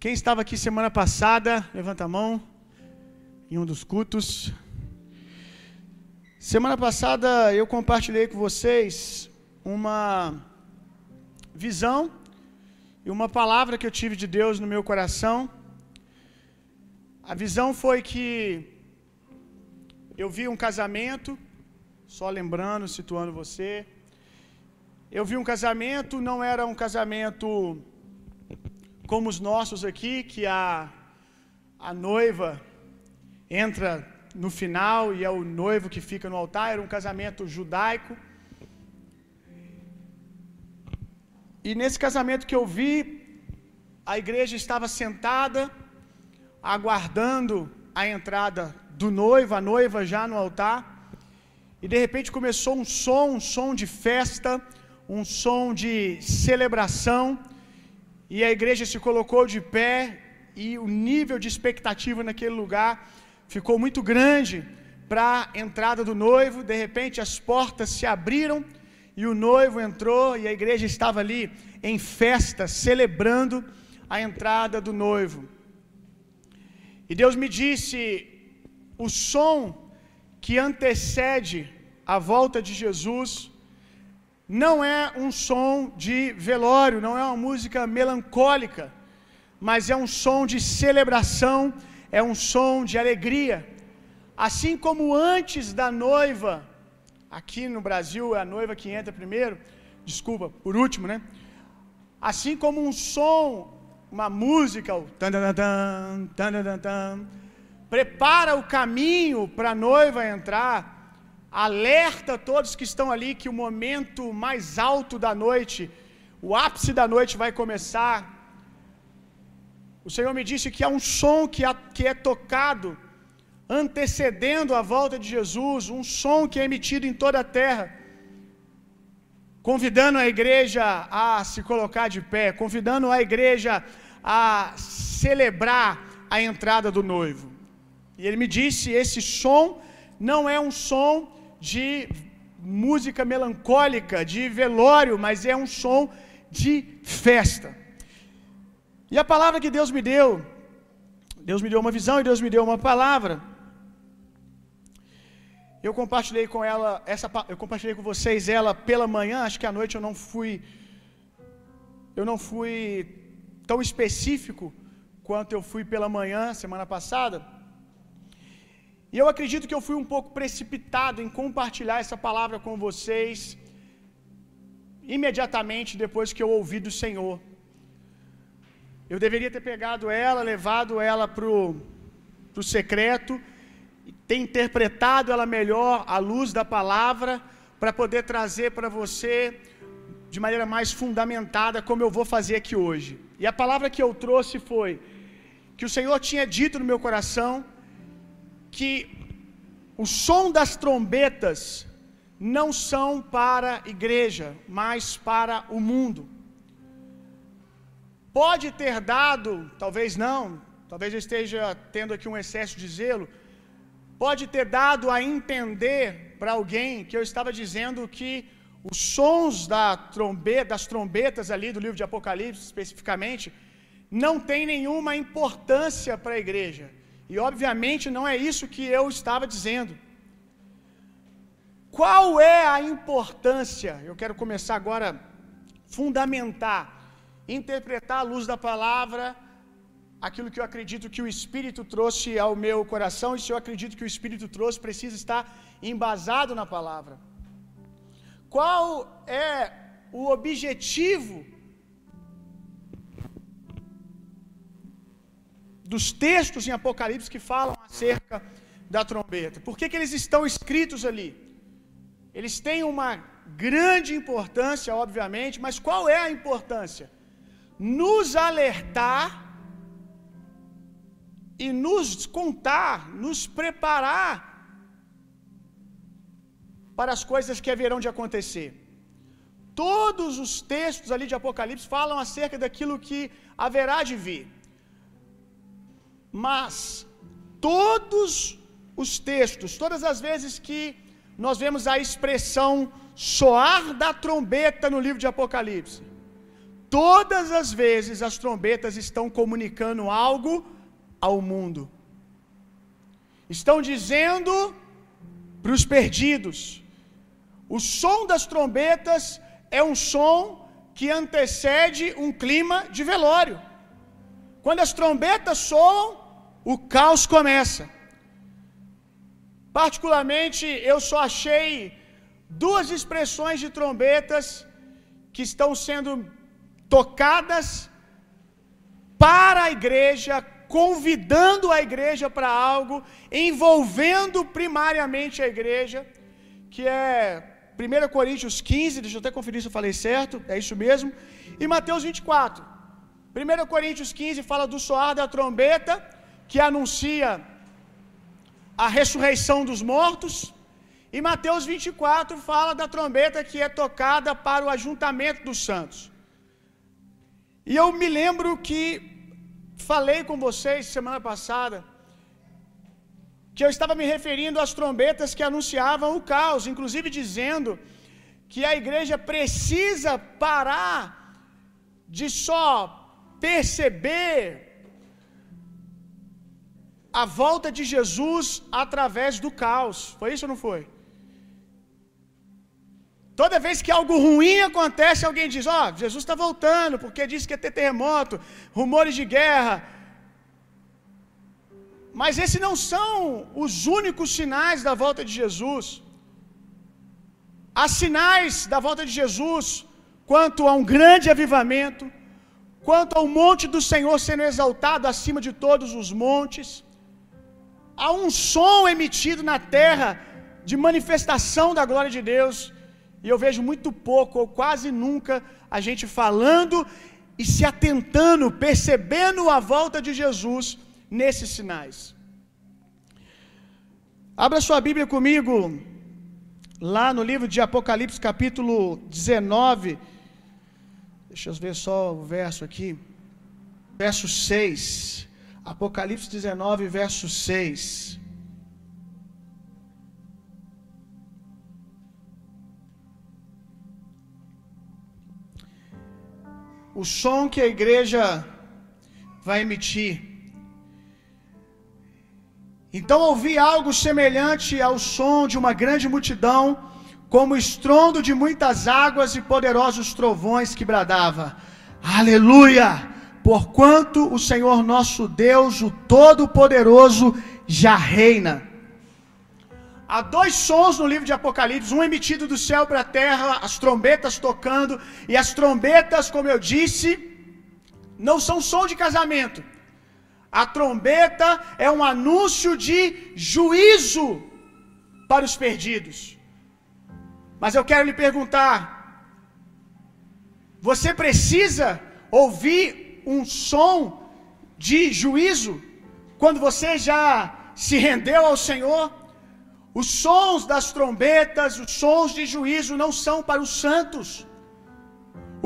Quem estava aqui semana passada, levanta a mão em um dos cultos. Semana passada eu compartilhei com vocês uma visão e uma palavra que eu tive de Deus no meu coração. A visão foi que eu vi um casamento, só lembrando, situando você. Eu vi um casamento, não era um casamento como os nossos aqui, que a, a noiva entra no final e é o noivo que fica no altar, era um casamento judaico. E nesse casamento que eu vi, a igreja estava sentada, aguardando a entrada do noivo, a noiva já no altar, e de repente começou um som, um som de festa, um som de celebração, e a igreja se colocou de pé e o nível de expectativa naquele lugar ficou muito grande para a entrada do noivo. De repente as portas se abriram e o noivo entrou e a igreja estava ali em festa, celebrando a entrada do noivo. E Deus me disse: o som que antecede a volta de Jesus não é um som de velório, não é uma música melancólica, mas é um som de celebração, é um som de alegria. Assim como antes da noiva, aqui no Brasil é a noiva que entra primeiro, desculpa, por último, né? Assim como um som, uma música, o tan tan tan tan tan prepara o caminho para a noiva entrar, alerta todos que estão ali que o momento mais alto da noite, o ápice da noite vai começar. O Senhor me disse que há um som que, que é tocado antecedendo a volta de Jesus, um som que é emitido em toda a terra, convidando a igreja a se colocar de pé, convidando a igreja a celebrar a entrada do noivo. E ele me disse: esse som não é um som de música melancólica, de velório, mas é um som de festa. E a palavra que Deus me deu, Deus me deu uma visão e Deus me deu uma palavra. Eu compartilhei com ela essa eu compartilhei com vocês ela pela manhã, acho que à noite eu não fui eu não fui tão específico quanto eu fui pela manhã semana passada. E eu acredito que eu fui um pouco precipitado em compartilhar essa palavra com vocês imediatamente depois que eu ouvi do Senhor. Eu deveria ter pegado ela, levado ela para o secreto, ter interpretado ela melhor à luz da palavra, para poder trazer para você de maneira mais fundamentada, como eu vou fazer aqui hoje. E a palavra que eu trouxe foi que o Senhor tinha dito no meu coração que o som das trombetas não são para a igreja, mas para o mundo. Pode ter dado, talvez não, talvez eu esteja tendo aqui um excesso de zelo, pode ter dado a entender para alguém que eu estava dizendo que os sons da trombeta, das trombetas ali do livro de Apocalipse especificamente, não tem nenhuma importância para a igreja. E obviamente não é isso que eu estava dizendo. Qual é a importância? Eu quero começar agora fundamentar, interpretar à luz da palavra aquilo que eu acredito que o Espírito trouxe ao meu coração, e se eu acredito que o Espírito trouxe, precisa estar embasado na palavra. Qual é o objetivo dos textos em Apocalipse que falam acerca da trombeta? Por que, que eles estão escritos ali? Eles têm uma grande importância, obviamente, mas qual é a importância? Nos alertar e nos contar, nos preparar para as coisas que haverão de acontecer. Todos os textos ali de Apocalipse falam acerca daquilo que haverá de vir. Mas todos os textos, todas as vezes que nós vemos a expressão soar da trombeta no livro de Apocalipse, todas as vezes as trombetas estão comunicando algo ao mundo. Estão dizendo para os perdidos. O som das trombetas é um som que antecede um clima de velório. Quando as trombetas soam, o caos começa. Particularmente, eu só achei duas expressões de trombetas que estão sendo tocadas para a igreja, convidando a igreja para algo, envolvendo primariamente a igreja, que é 1 Coríntios 15, deixa eu até conferir se eu falei certo, é isso mesmo, e Mateus 24. 1 Coríntios 15 fala do soar da trombeta, que anuncia a ressurreição dos mortos, e Mateus 24 fala da trombeta que é tocada para o ajuntamento dos santos. E eu me lembro que falei com vocês semana passada que eu estava me referindo às trombetas que anunciavam o caos, inclusive dizendo que a igreja precisa parar de só perceber a volta de Jesus através do caos. Foi isso ou não foi? Toda vez que algo ruim acontece, alguém diz: Ó, oh, Jesus está voltando, porque disse que ia ter terremoto, rumores de guerra. Mas esses não são os únicos sinais da volta de Jesus. Há sinais da volta de Jesus quanto a um grande avivamento, quanto ao monte do Senhor sendo exaltado acima de todos os montes. Há um som emitido na terra de manifestação da glória de Deus. E eu vejo muito pouco, ou quase nunca, a gente falando e se atentando, percebendo a volta de Jesus nesses sinais. Abra sua Bíblia comigo, lá no livro de Apocalipse, capítulo 19. Deixa eu ver só o verso aqui. Verso 6. Apocalipse 19, verso 6. O som que a igreja vai emitir. Então ouvi algo semelhante ao som de uma grande multidão, como estrondo de muitas águas e poderosos trovões que bradava: Aleluia! Porquanto o Senhor nosso Deus, o Todo-Poderoso, já reina. Há dois sons no livro de Apocalipse, um emitido do céu para a terra, as trombetas tocando, e as trombetas, como eu disse, não são som de casamento. A trombeta é um anúncio de juízo para os perdidos. Mas eu quero lhe perguntar: você precisa ouvir um som de juízo quando você já se rendeu ao Senhor? Os sons das trombetas, os sons de juízo não são para os santos.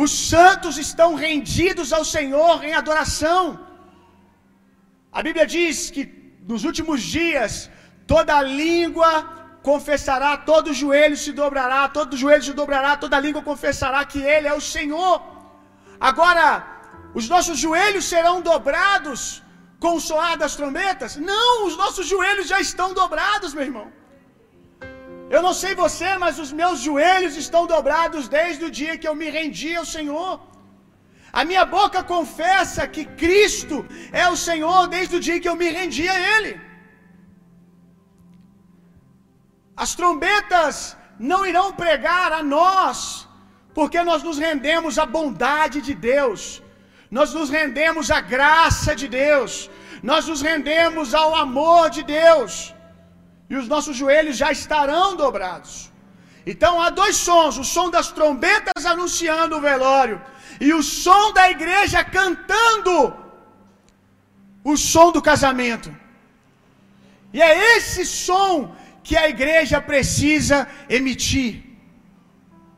Os santos estão rendidos ao Senhor em adoração. A Bíblia diz que nos últimos dias toda língua confessará, todo joelho se dobrará, todo joelho se dobrará, toda língua confessará que Ele é o Senhor. Agora, os nossos joelhos serão dobrados com o soar das trombetas? Não, os nossos joelhos já estão dobrados, meu irmão. Eu não sei você, mas os meus joelhos estão dobrados desde o dia que eu me rendi ao Senhor. A minha boca confessa que Cristo é o Senhor desde o dia que eu me rendi a Ele. As trombetas não irão pregar a nós, porque nós nos rendemos à bondade de Deus, nós nos rendemos à graça de Deus, nós nos rendemos ao amor de Deus, e os nossos joelhos já estarão dobrados. Então há dois sons: o som das trombetas anunciando o velório, e o som da igreja cantando o som do casamento. E é esse som que a igreja precisa emitir.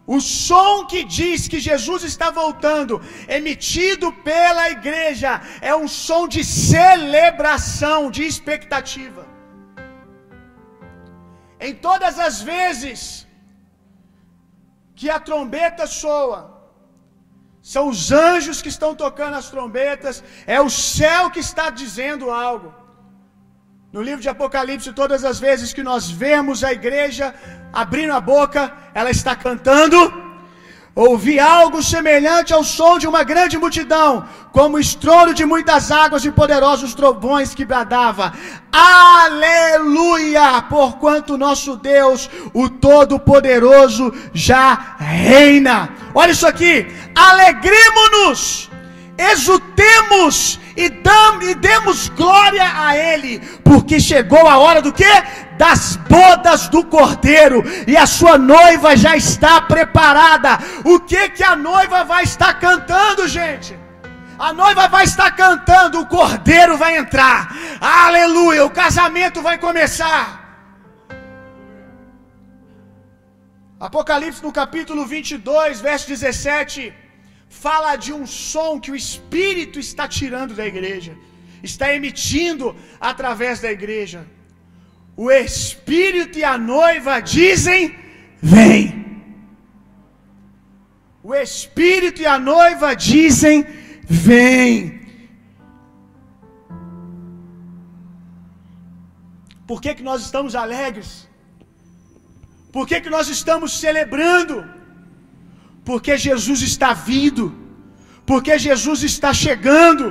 O som que diz que Jesus está voltando, emitido pela igreja, é um som de celebração, de expectativa. Em todas as vezes que a trombeta soa, São os anjos que estão tocando as trombetas, é o céu que está dizendo algo. No livro de Apocalipse, todas as vezes que nós vemos a igreja abrindo a boca, ela está cantando. Ouvi algo semelhante ao som de uma grande multidão, como estrondo de muitas águas e poderosos trovões que bradava: Aleluia! Porquanto nosso Deus, o Todo-Poderoso, já reina. Olha isso aqui. Alegremos-nos, exultemos e, damos, e demos glória a Ele, porque chegou a hora do que? Das bodas do Cordeiro, e a sua noiva já está preparada. O que que a noiva vai estar cantando, gente? A noiva vai estar cantando, o Cordeiro vai entrar. Aleluia! O casamento vai começar. Apocalipse no capítulo 22, verso 17 fala de um som que o Espírito está tirando da igreja, está emitindo através da igreja. O Espírito e a noiva dizem: Vem. O Espírito e a noiva dizem: Vem. Por que, que nós estamos alegres? Por que, que nós estamos celebrando? Porque Jesus está vindo, porque Jesus está chegando.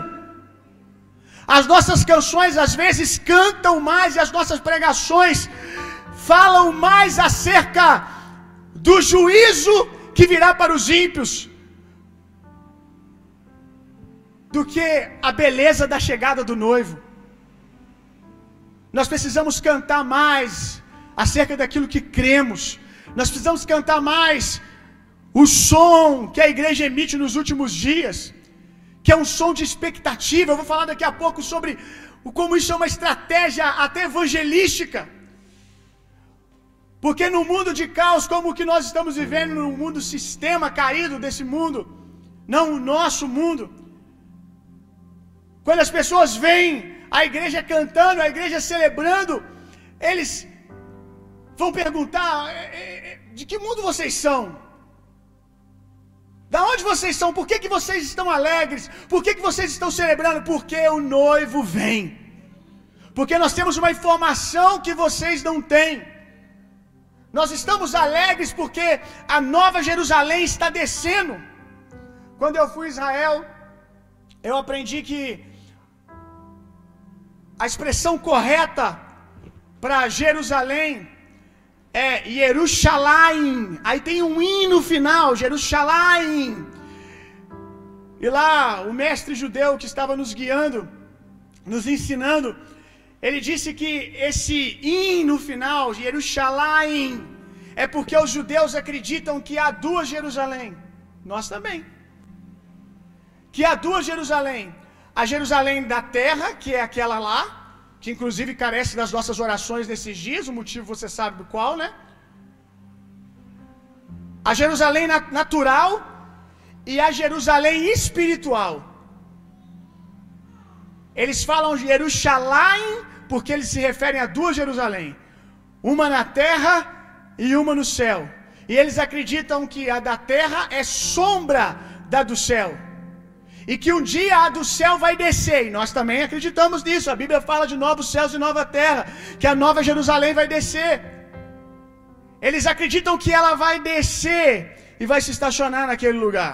As nossas canções às vezes cantam mais e as nossas pregações falam mais acerca do juízo que virá para os ímpios do que a beleza da chegada do noivo. Nós precisamos cantar mais acerca daquilo que cremos. Nós precisamos cantar mais o som que a igreja emite nos últimos dias, que é um som de expectativa. Eu vou falar daqui a pouco sobre como isso é uma estratégia até evangelística. Porque no mundo de caos, como o que nós estamos vivendo, no mundo sistema caído desse mundo, não o nosso mundo, quando as pessoas veem a igreja cantando, a igreja celebrando, eles vão perguntar: de que mundo vocês são? Da onde vocês são? Por que, que vocês estão alegres? Por que, que vocês estão celebrando? Porque o noivo vem. Porque nós temos uma informação que vocês não têm. Nós estamos alegres porque a nova Jerusalém está descendo. Quando eu fui a Israel, eu aprendi que a expressão correta para Jerusalém é Jerusalém. Aí tem um i no final, Jerusalém. E lá, o mestre judeu que estava nos guiando, nos ensinando, ele disse que esse in no final, Jerusalém, é porque os judeus acreditam que há duas Jerusalém. Nós também. Que há duas Jerusalém. A Jerusalém da terra, que é aquela lá, que inclusive carece das nossas orações nesses dias, o motivo você sabe do qual, né? A Jerusalém natural e a Jerusalém espiritual. Eles falam Jerusalém porque eles se referem a duas Jerusalém, uma na terra e uma no céu. E eles acreditam que a da terra é sombra da do céu. E que um dia a do céu vai descer, e nós também acreditamos nisso. A Bíblia fala de novos céus e nova terra, que a nova Jerusalém vai descer. Eles acreditam que ela vai descer e vai se estacionar naquele lugar.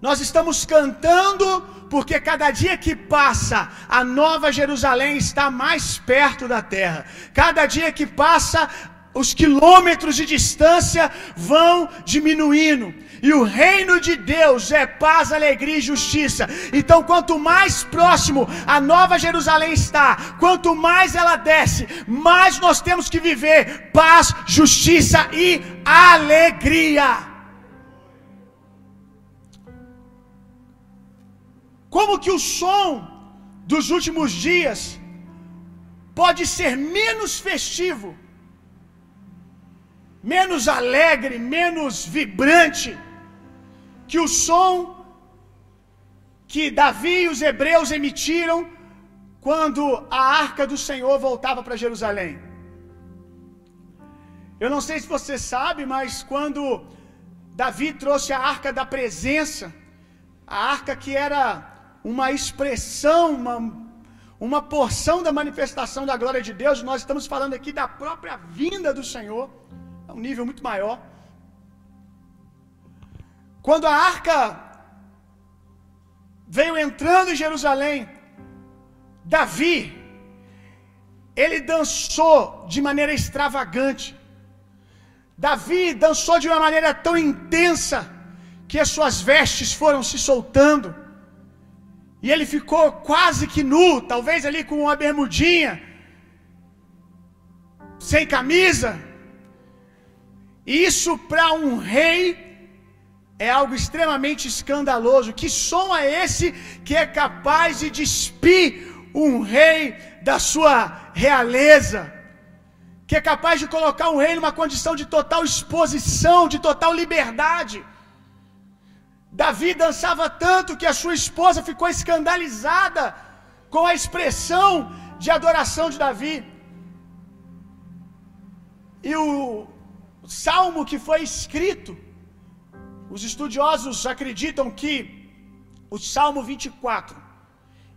Nós estamos cantando porque cada dia que passa, a nova Jerusalém está mais perto da terra. Cada dia que passa, os quilômetros de distância vão diminuindo. E o reino de Deus é paz, alegria e justiça. Então, quanto mais próximo a Nova Jerusalém está, quanto mais ela desce, mais nós temos que viver paz, justiça e alegria. Como que o som dos últimos dias pode ser menos festivo, menos alegre, menos vibrante que o som que Davi e os hebreus emitiram quando a arca do Senhor voltava para Jerusalém. Eu não sei se você sabe, mas quando Davi trouxe a arca da presença, a arca que era uma expressão, uma, uma porção da manifestação da glória de Deus. Nós estamos falando aqui da própria vinda do Senhor, um nível muito maior. Quando a arca veio entrando em Jerusalém, Davi, ele dançou de maneira extravagante. Davi dançou de uma maneira tão intensa que as suas vestes foram se soltando. E ele ficou quase que nu, talvez ali com uma bermudinha, sem camisa. Isso para um rei é algo extremamente escandaloso. Que som é esse que é capaz de despir um rei da sua realeza? Que é capaz de colocar um rei numa condição de total exposição, de total liberdade. Davi dançava tanto que a sua esposa ficou escandalizada com a expressão de adoração de Davi. E o salmo que foi escrito, os estudiosos acreditam que o Salmo 24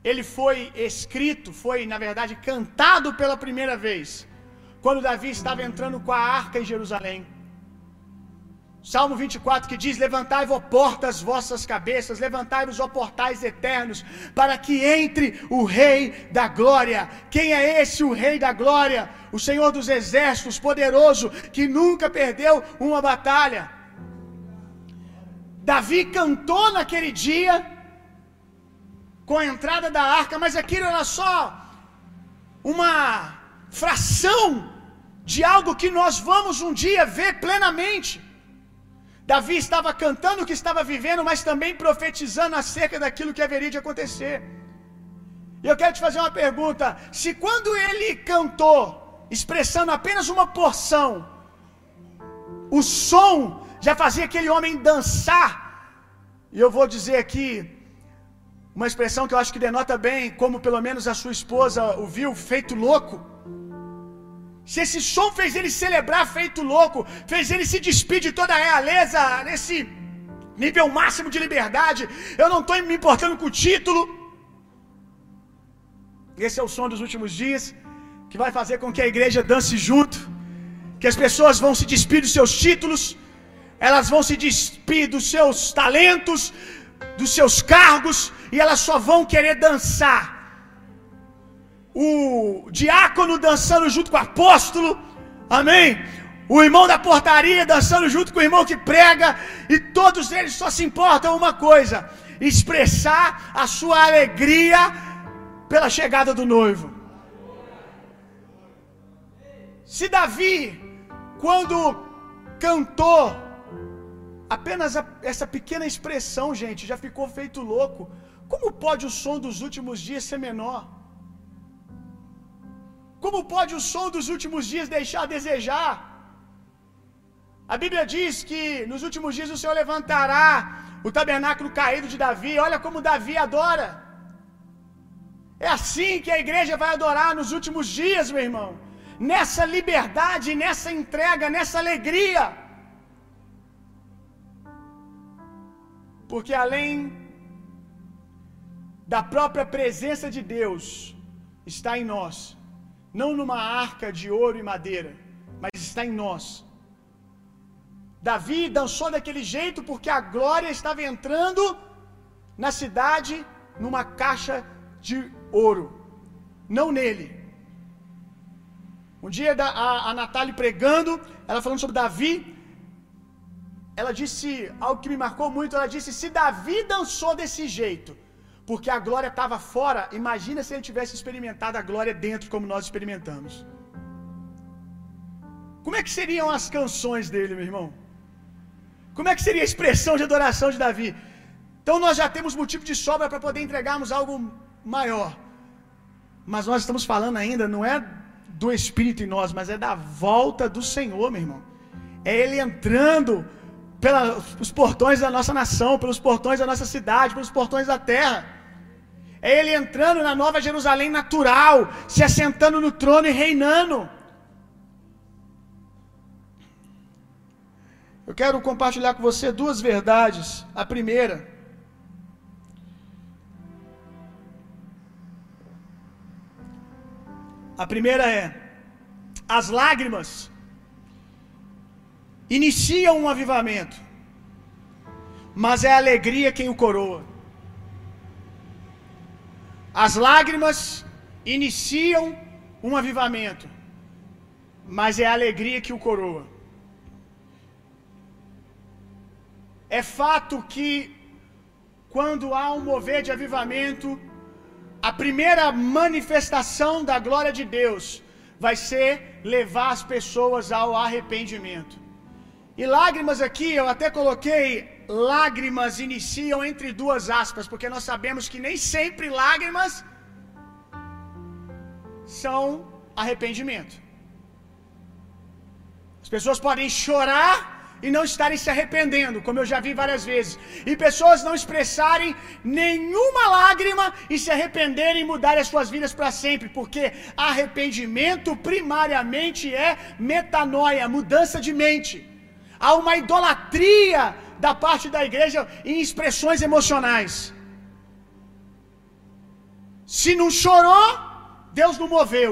ele foi escrito, foi na verdade cantado pela primeira vez, quando Davi estava entrando com a arca em Jerusalém. Salmo 24 que diz: Levantai-vos, portas, vossas cabeças, levantai-vos, ó portais eternos, para que entre o Rei da glória. Quem é esse, o Rei da glória? O Senhor dos exércitos, poderoso, que nunca perdeu uma batalha. Davi cantou naquele dia, com a entrada da arca, mas aquilo era só uma fração de algo que nós vamos um dia ver plenamente. Davi estava cantando o que estava vivendo, mas também profetizando acerca daquilo que haveria de acontecer. E eu quero te fazer uma pergunta: se quando ele cantou, expressando apenas uma porção, o som já fazia aquele homem dançar, e eu vou dizer aqui uma expressão que eu acho que denota bem como pelo menos a sua esposa o viu, feito louco. Se esse som fez ele celebrar feito louco, fez ele se despir de toda a realeza nesse nível máximo de liberdade, eu não estou me importando com o título. Esse é o som dos últimos dias que vai fazer com que a igreja dance junto, que as pessoas vão se despir dos seus títulos, elas vão se despir dos seus talentos, dos seus cargos, e elas só vão querer dançar o diácono dançando junto com o apóstolo, amém? O irmão da portaria dançando junto com o irmão que prega, e todos eles só se importam uma coisa: expressar a sua alegria pela chegada do noivo. Se Davi, quando cantou, apenas a, essa pequena expressão, gente, já ficou feito louco, como pode o som dos últimos dias ser menor? Como pode o som dos últimos dias deixar a desejar? A Bíblia diz que nos últimos dias o Senhor levantará o tabernáculo caído de Davi. Olha como Davi adora. É assim que a igreja vai adorar nos últimos dias, meu irmão. Nessa liberdade, nessa entrega, nessa alegria. Porque além da própria presença de Deus está em nós, não numa arca de ouro e madeira, mas está em nós. Davi dançou daquele jeito porque a glória estava entrando na cidade numa caixa de ouro, não nele. Um dia a, a Natália pregando, ela falando sobre Davi, ela disse algo que me marcou muito. Ela disse: Se Davi dançou desse jeito, porque a glória estava fora, imagina se ele tivesse experimentado a glória dentro, como nós experimentamos. Como é que seriam as canções dele, meu irmão? Como é que seria a expressão de adoração de Davi? Então nós já temos motivo de sobra para poder entregarmos algo maior. Mas nós estamos falando ainda, não é do Espírito em nós, mas é da volta do Senhor, meu irmão. É Ele entrando pelos portões da nossa nação, pelos portões da nossa cidade, pelos portões da terra. É Ele entrando na nova Jerusalém natural, se assentando no trono e reinando. Eu quero compartilhar com você duas verdades. A primeira, a primeira é: as lágrimas iniciam um avivamento, mas é a alegria quem o coroa. As lágrimas iniciam um avivamento, mas é a alegria que o coroa. É fato que quando há um mover de avivamento, a primeira manifestação da glória de Deus vai ser levar as pessoas ao arrependimento. E lágrimas aqui, eu até coloquei lágrimas iniciam entre duas aspas, porque nós sabemos que nem sempre lágrimas são arrependimento. As pessoas podem chorar e não estarem se arrependendo, como eu já vi várias vezes. E pessoas não expressarem nenhuma lágrima e se arrependerem e mudarem as suas vidas para sempre, porque arrependimento primariamente é metanoia, mudança de mente. Há uma idolatria da parte da igreja em expressões emocionais. Se não chorou, Deus não moveu.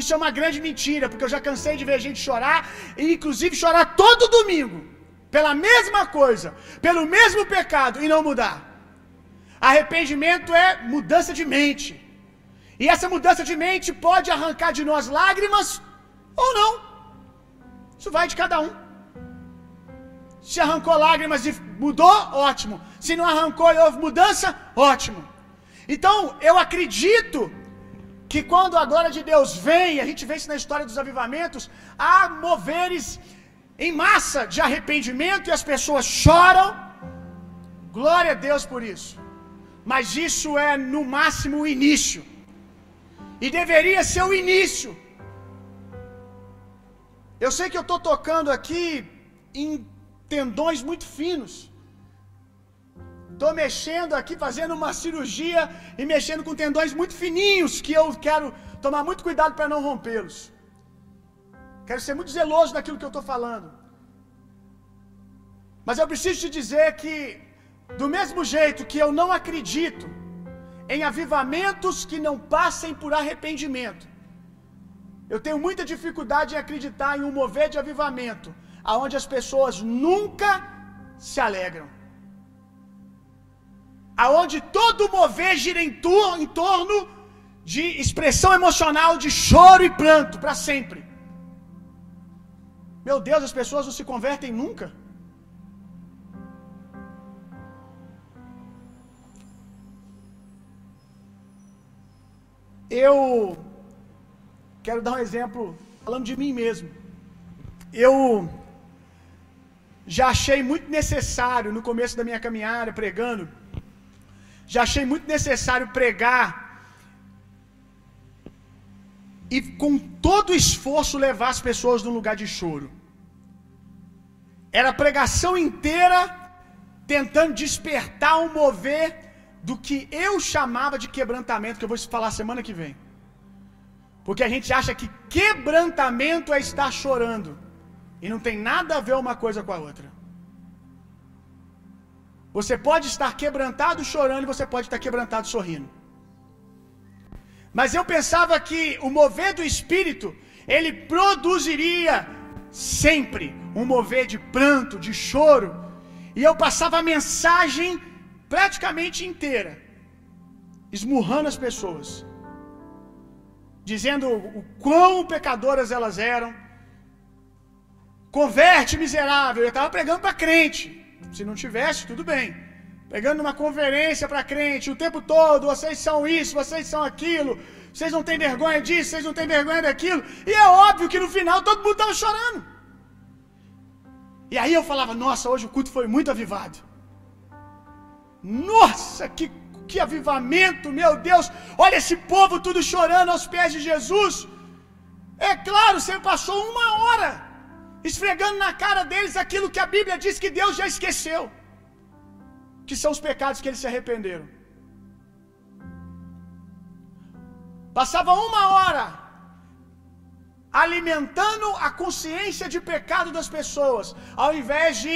Isso é uma grande mentira, porque eu já cansei de ver gente chorar, e inclusive chorar todo domingo, pela mesma coisa, pelo mesmo pecado, e não mudar. Arrependimento é mudança de mente. E essa mudança de mente pode arrancar de nós lágrimas ou não. Isso vai de cada um. Se arrancou lágrimas e mudou, ótimo. Se não arrancou e houve mudança, ótimo. Então, eu acredito que quando a glória de Deus vem, a gente vê isso na história dos avivamentos, há moveres em massa de arrependimento e as pessoas choram. Glória a Deus por isso. Mas isso é no máximo o início. E deveria ser o início. Eu sei que eu estou tocando aqui em tendões muito finos. Estou mexendo aqui, fazendo uma cirurgia e mexendo com tendões muito fininhos que eu quero tomar muito cuidado para não rompê-los. Quero ser muito zeloso naquilo que eu estou falando. Mas eu preciso te dizer que, do mesmo jeito que eu não acredito em avivamentos que não passem por arrependimento, eu tenho muita dificuldade em acreditar em um mover de avivamento aonde as pessoas nunca se alegram aonde todo mover gira em, tor em torno de expressão emocional, de choro e pranto para sempre. Meu Deus, as pessoas não se convertem nunca. Eu quero dar um exemplo falando de mim mesmo. Eu já achei muito necessário no começo da minha caminhada pregando já achei muito necessário pregar e com todo esforço levar as pessoas num lugar de choro. Era pregação inteira tentando despertar um mover do que eu chamava de quebrantamento, que eu vou falar semana que vem. Porque a gente acha que quebrantamento é estar chorando. E não tem nada a ver uma coisa com a outra. Você pode estar quebrantado chorando e você pode estar quebrantado sorrindo. Mas eu pensava que o mover do Espírito, ele produziria sempre um mover de pranto, de choro. E eu passava a mensagem praticamente inteira, esmurrando as pessoas, dizendo o quão pecadoras elas eram. Converte, miserável. Eu estava pregando para crente. Se não tivesse, tudo bem. Pegando uma conferência para crente o tempo todo, vocês são isso, vocês são aquilo, vocês não têm vergonha disso, vocês não têm vergonha daquilo. E é óbvio que no final todo mundo estava chorando. E aí eu falava, nossa, hoje o culto foi muito avivado. Nossa, que, que avivamento, meu Deus! Olha esse povo tudo chorando aos pés de Jesus. É claro, você passou uma hora esfregando na cara deles aquilo que a Bíblia diz que Deus já esqueceu, que são os pecados que eles se arrependeram. Passava uma hora alimentando a consciência de pecado das pessoas, ao invés de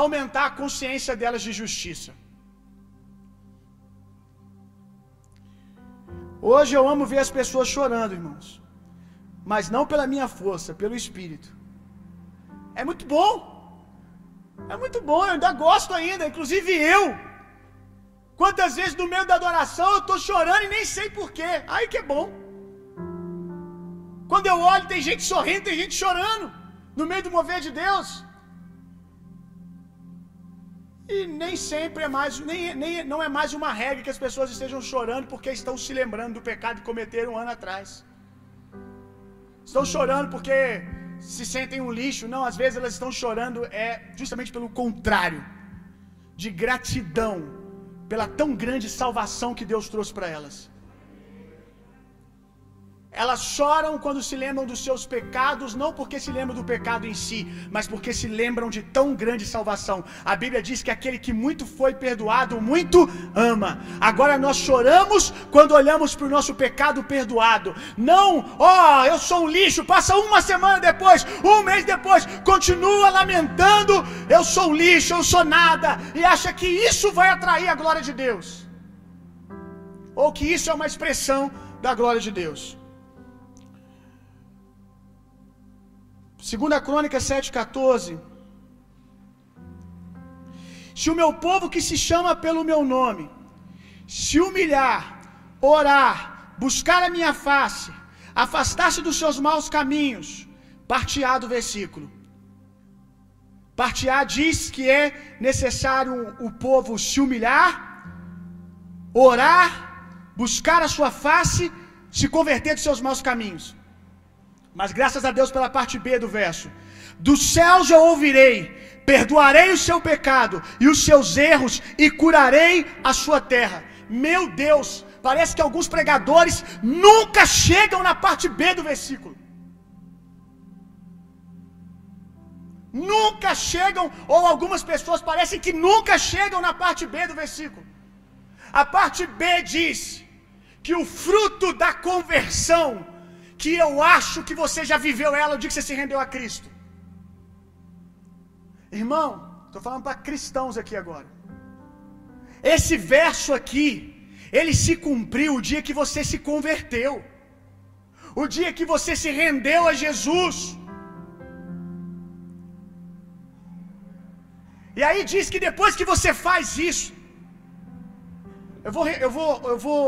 aumentar a consciência delas de justiça. Hoje eu amo ver as pessoas chorando, irmãos, mas não pela minha força, pelo Espírito. É muito bom, é muito bom, eu ainda gosto ainda, inclusive eu. Quantas vezes no meio da adoração eu estou chorando e nem sei porquê, aí que é bom. Quando eu olho, tem gente sorrindo, tem gente chorando, no meio do mover de Deus. E nem sempre é mais, nem, nem, não é mais uma regra que as pessoas estejam chorando porque estão se lembrando do pecado que cometeram um ano atrás. Estão chorando porque se sentem um lixo. Não, às vezes elas estão chorando é justamente pelo contrário, de gratidão pela tão grande salvação que Deus trouxe para elas. Elas choram quando se lembram dos seus pecados, não porque se lembram do pecado em si, mas porque se lembram de tão grande salvação. A Bíblia diz que aquele que muito foi perdoado, muito ama. Agora nós choramos quando olhamos para o nosso pecado perdoado. Não, ó, oh, eu sou um lixo, passa uma semana depois, um mês depois, continua lamentando, eu sou um lixo, eu sou nada, e acha que isso vai atrair a glória de Deus. Ou que isso é uma expressão da glória de Deus. Segunda Crônica 7:14 Se o meu povo que se chama pelo meu nome se humilhar, orar, buscar a minha face, afastar-se dos seus maus caminhos, partear do versículo. Partear diz que é necessário o povo se humilhar, orar, buscar a sua face, se converter dos seus maus caminhos. Mas graças a Deus pela parte B do verso. Do céu já ouvirei, perdoarei o seu pecado e os seus erros e curarei a sua terra. Meu Deus, parece que alguns pregadores nunca chegam na parte B do versículo. Nunca chegam, ou algumas pessoas parecem que nunca chegam na parte B do versículo. A parte B diz que o fruto da conversão que eu acho que você já viveu ela o dia que você se rendeu a Cristo. Irmão, estou falando para cristãos aqui agora. Esse verso aqui, ele se cumpriu o dia que você se converteu, o dia que você se rendeu a Jesus. E aí diz que depois que você faz isso, eu vou, eu vou, eu vou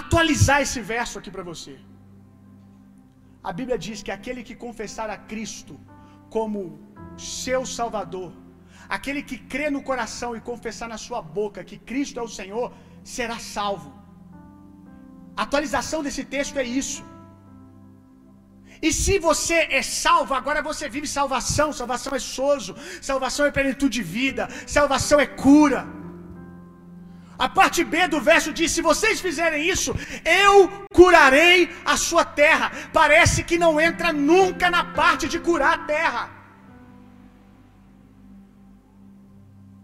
atualizar esse verso aqui para você. A Bíblia diz que aquele que confessar a Cristo como seu Salvador, aquele que crê no coração e confessar na sua boca que Cristo é o Senhor, será salvo. A atualização desse texto é isso. E se você é salvo, agora você vive salvação. Salvação é sozo, salvação é plenitude de vida, salvação é cura. A parte B do verso diz: Se vocês fizerem isso, eu curarei a sua terra. Parece que não entra nunca na parte de curar a terra.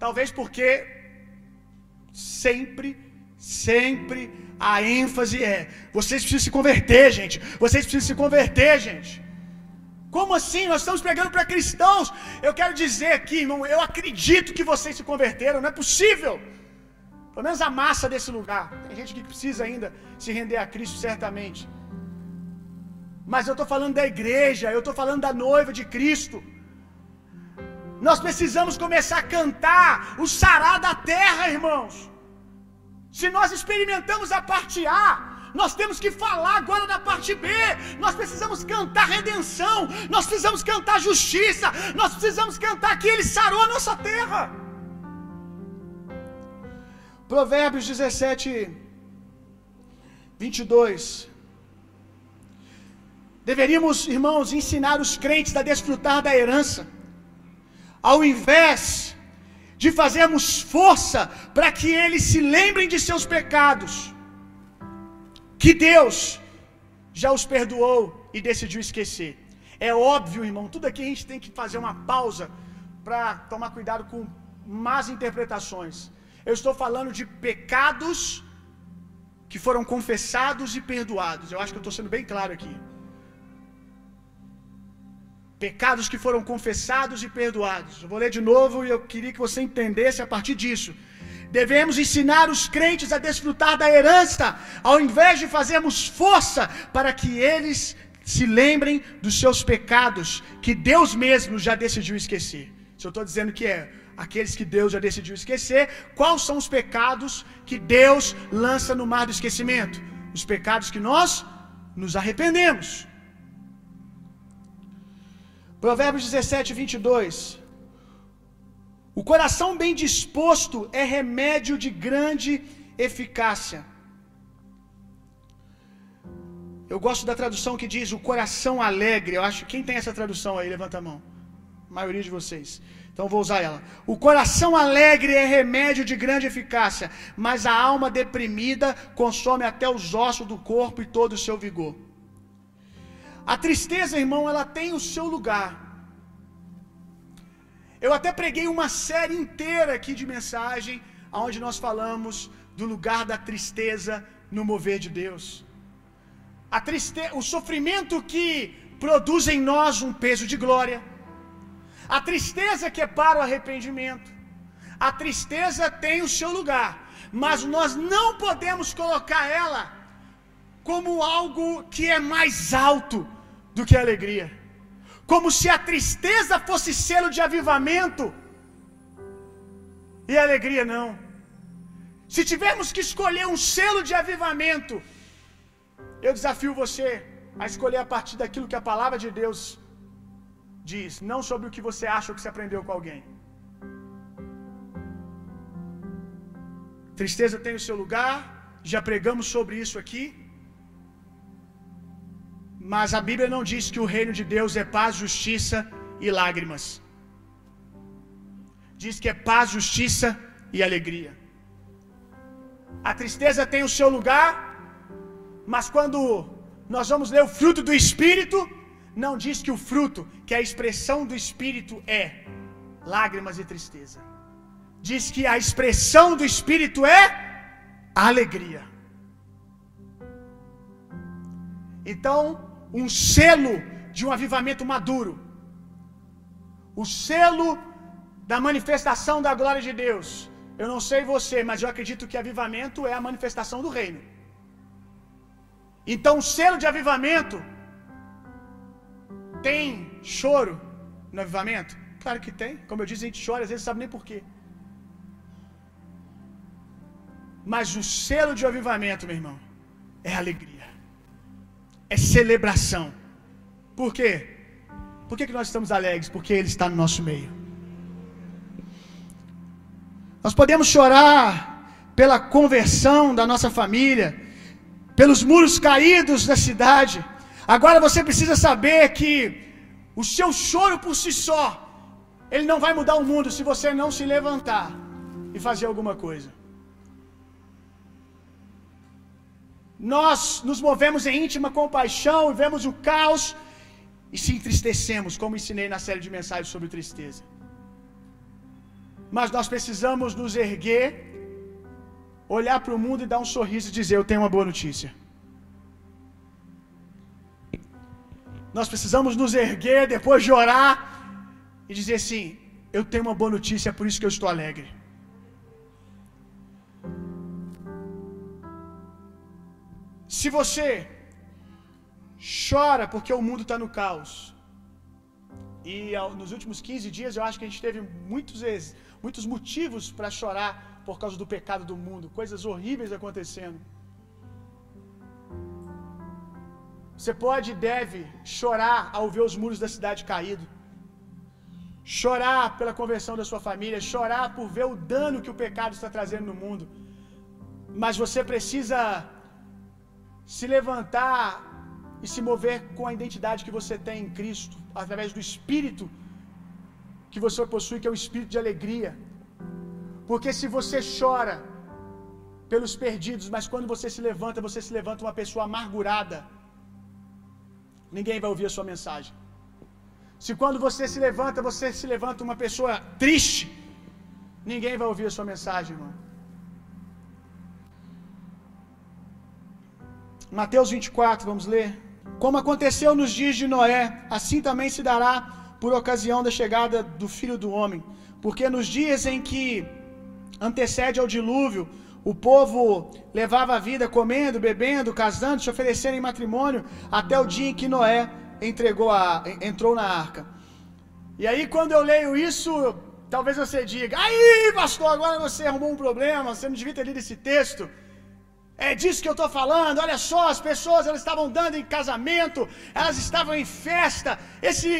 Talvez porque sempre, sempre a ênfase é: vocês precisam se converter, gente. Vocês precisam se converter, gente. Como assim? Nós estamos pregando para cristãos. Eu quero dizer aqui, irmão, eu acredito que vocês se converteram, não é possível. Pelo menos a massa desse lugar. Tem gente que precisa ainda se render a Cristo, certamente. Mas eu estou falando da igreja, eu estou falando da noiva de Cristo. Nós precisamos começar a cantar o sará da terra, irmãos. Se nós experimentamos a parte A, nós temos que falar agora da parte B. Nós precisamos cantar redenção, nós precisamos cantar justiça, nós precisamos cantar que Ele sarou a nossa terra. Provérbios 17, 22. Deveríamos, irmãos, ensinar os crentes a desfrutar da herança, ao invés de fazermos força para que eles se lembrem de seus pecados, que Deus já os perdoou e decidiu esquecer. É óbvio, irmão, tudo aqui a gente tem que fazer uma pausa para tomar cuidado com más interpretações. Eu estou falando de pecados que foram confessados e perdoados. Eu acho que eu estou sendo bem claro aqui. Pecados que foram confessados e perdoados. Eu vou ler de novo e eu queria que você entendesse a partir disso. Devemos ensinar os crentes a desfrutar da herança, ao invés de fazermos força para que eles se lembrem dos seus pecados, que Deus mesmo já decidiu esquecer. Se eu estou dizendo que é aqueles que Deus já decidiu esquecer, quais são os pecados que Deus lança no mar do esquecimento? Os pecados que nós nos arrependemos. Provérbios 17, 22. O coração bem disposto é remédio de grande eficácia. Eu gosto da tradução que diz o coração alegre. Eu acho quem tem essa tradução aí, levanta a mão. A maioria de vocês. Então vou usar ela. O coração alegre é remédio de grande eficácia, mas a alma deprimida consome até os ossos do corpo e todo o seu vigor. A tristeza, irmão, ela tem o seu lugar. Eu até preguei uma série inteira aqui de mensagem onde nós falamos do lugar da tristeza no mover de Deus. A tristeza, o sofrimento que produz em nós um peso de glória. A tristeza que é para o arrependimento. A tristeza tem o seu lugar, mas nós não podemos colocar ela como algo que é mais alto do que a alegria como se a tristeza fosse selo de avivamento e a alegria não. Se tivermos que escolher um selo de avivamento, eu desafio você a escolher a partir daquilo que a palavra de Deus diz, não sobre o que você acha que você aprendeu com alguém. Tristeza tem o seu lugar, já pregamos sobre isso aqui. Mas a Bíblia não diz que o reino de Deus é paz, justiça e lágrimas. Diz que é paz, justiça e alegria. A tristeza tem o seu lugar, mas quando nós vamos ler o fruto do Espírito, não diz que o fruto, que a expressão do Espírito é lágrimas e tristeza. Diz que a expressão do Espírito é alegria. Então, um selo de um avivamento maduro. O selo da manifestação da glória de Deus. Eu não sei você, mas eu acredito que avivamento é a manifestação do reino. Então, o selo de avivamento tem choro no avivamento? Claro que tem. Como eu disse, a gente chora, às vezes sabe nem porquê. Mas o selo de avivamento, meu irmão, é alegria é celebração. Por quê? Por que, que nós estamos alegres? Porque Ele está no nosso meio. Nós podemos chorar pela conversão da nossa família, pelos muros caídos da cidade. Agora você precisa saber que o seu choro por si só, ele não vai mudar o mundo se você não se levantar e fazer alguma coisa. Nós nos movemos em íntima compaixão e vemos o caos e se entristecemos, como ensinei na série de mensagens sobre tristeza. Mas nós precisamos nos erguer, olhar para o mundo e dar um sorriso e dizer: Eu tenho uma boa notícia. Nós precisamos nos erguer depois de orar e dizer assim: Eu tenho uma boa notícia, é por isso que eu estou alegre. Se você chora porque o mundo está no caos, e nos últimos 15 dias eu acho que a gente teve muitos, muitos motivos para chorar por causa do pecado do mundo, coisas horríveis acontecendo. Você pode e deve chorar ao ver os muros da cidade caídos, chorar pela conversão da sua família, chorar por ver o dano que o pecado está trazendo no mundo, mas você precisa se levantar e se mover com a identidade que você tem em Cristo, através do Espírito que você possui, que é o Espírito de alegria. Porque se você chora pelos perdidos, mas quando você se levanta, você se levanta uma pessoa amargurada, ninguém vai ouvir a sua mensagem. Se quando você se levanta, você se levanta uma pessoa triste, ninguém vai ouvir a sua mensagem, irmão. Mateus 24, vamos ler. Como aconteceu nos dias de Noé, assim também se dará por ocasião da chegada do filho do homem. Porque nos dias em que antecede ao dilúvio, o povo levava a vida comendo, bebendo, casando, se oferecendo em matrimônio, até o dia em que Noé entregou a, entrou na arca. E aí, quando eu leio isso, talvez você diga: aí, pastor, agora você arrumou um problema, você não devia ter lido esse texto. É disso que eu estou falando. Olha só, as pessoas elas estavam dando em casamento, elas estavam em festa. Esse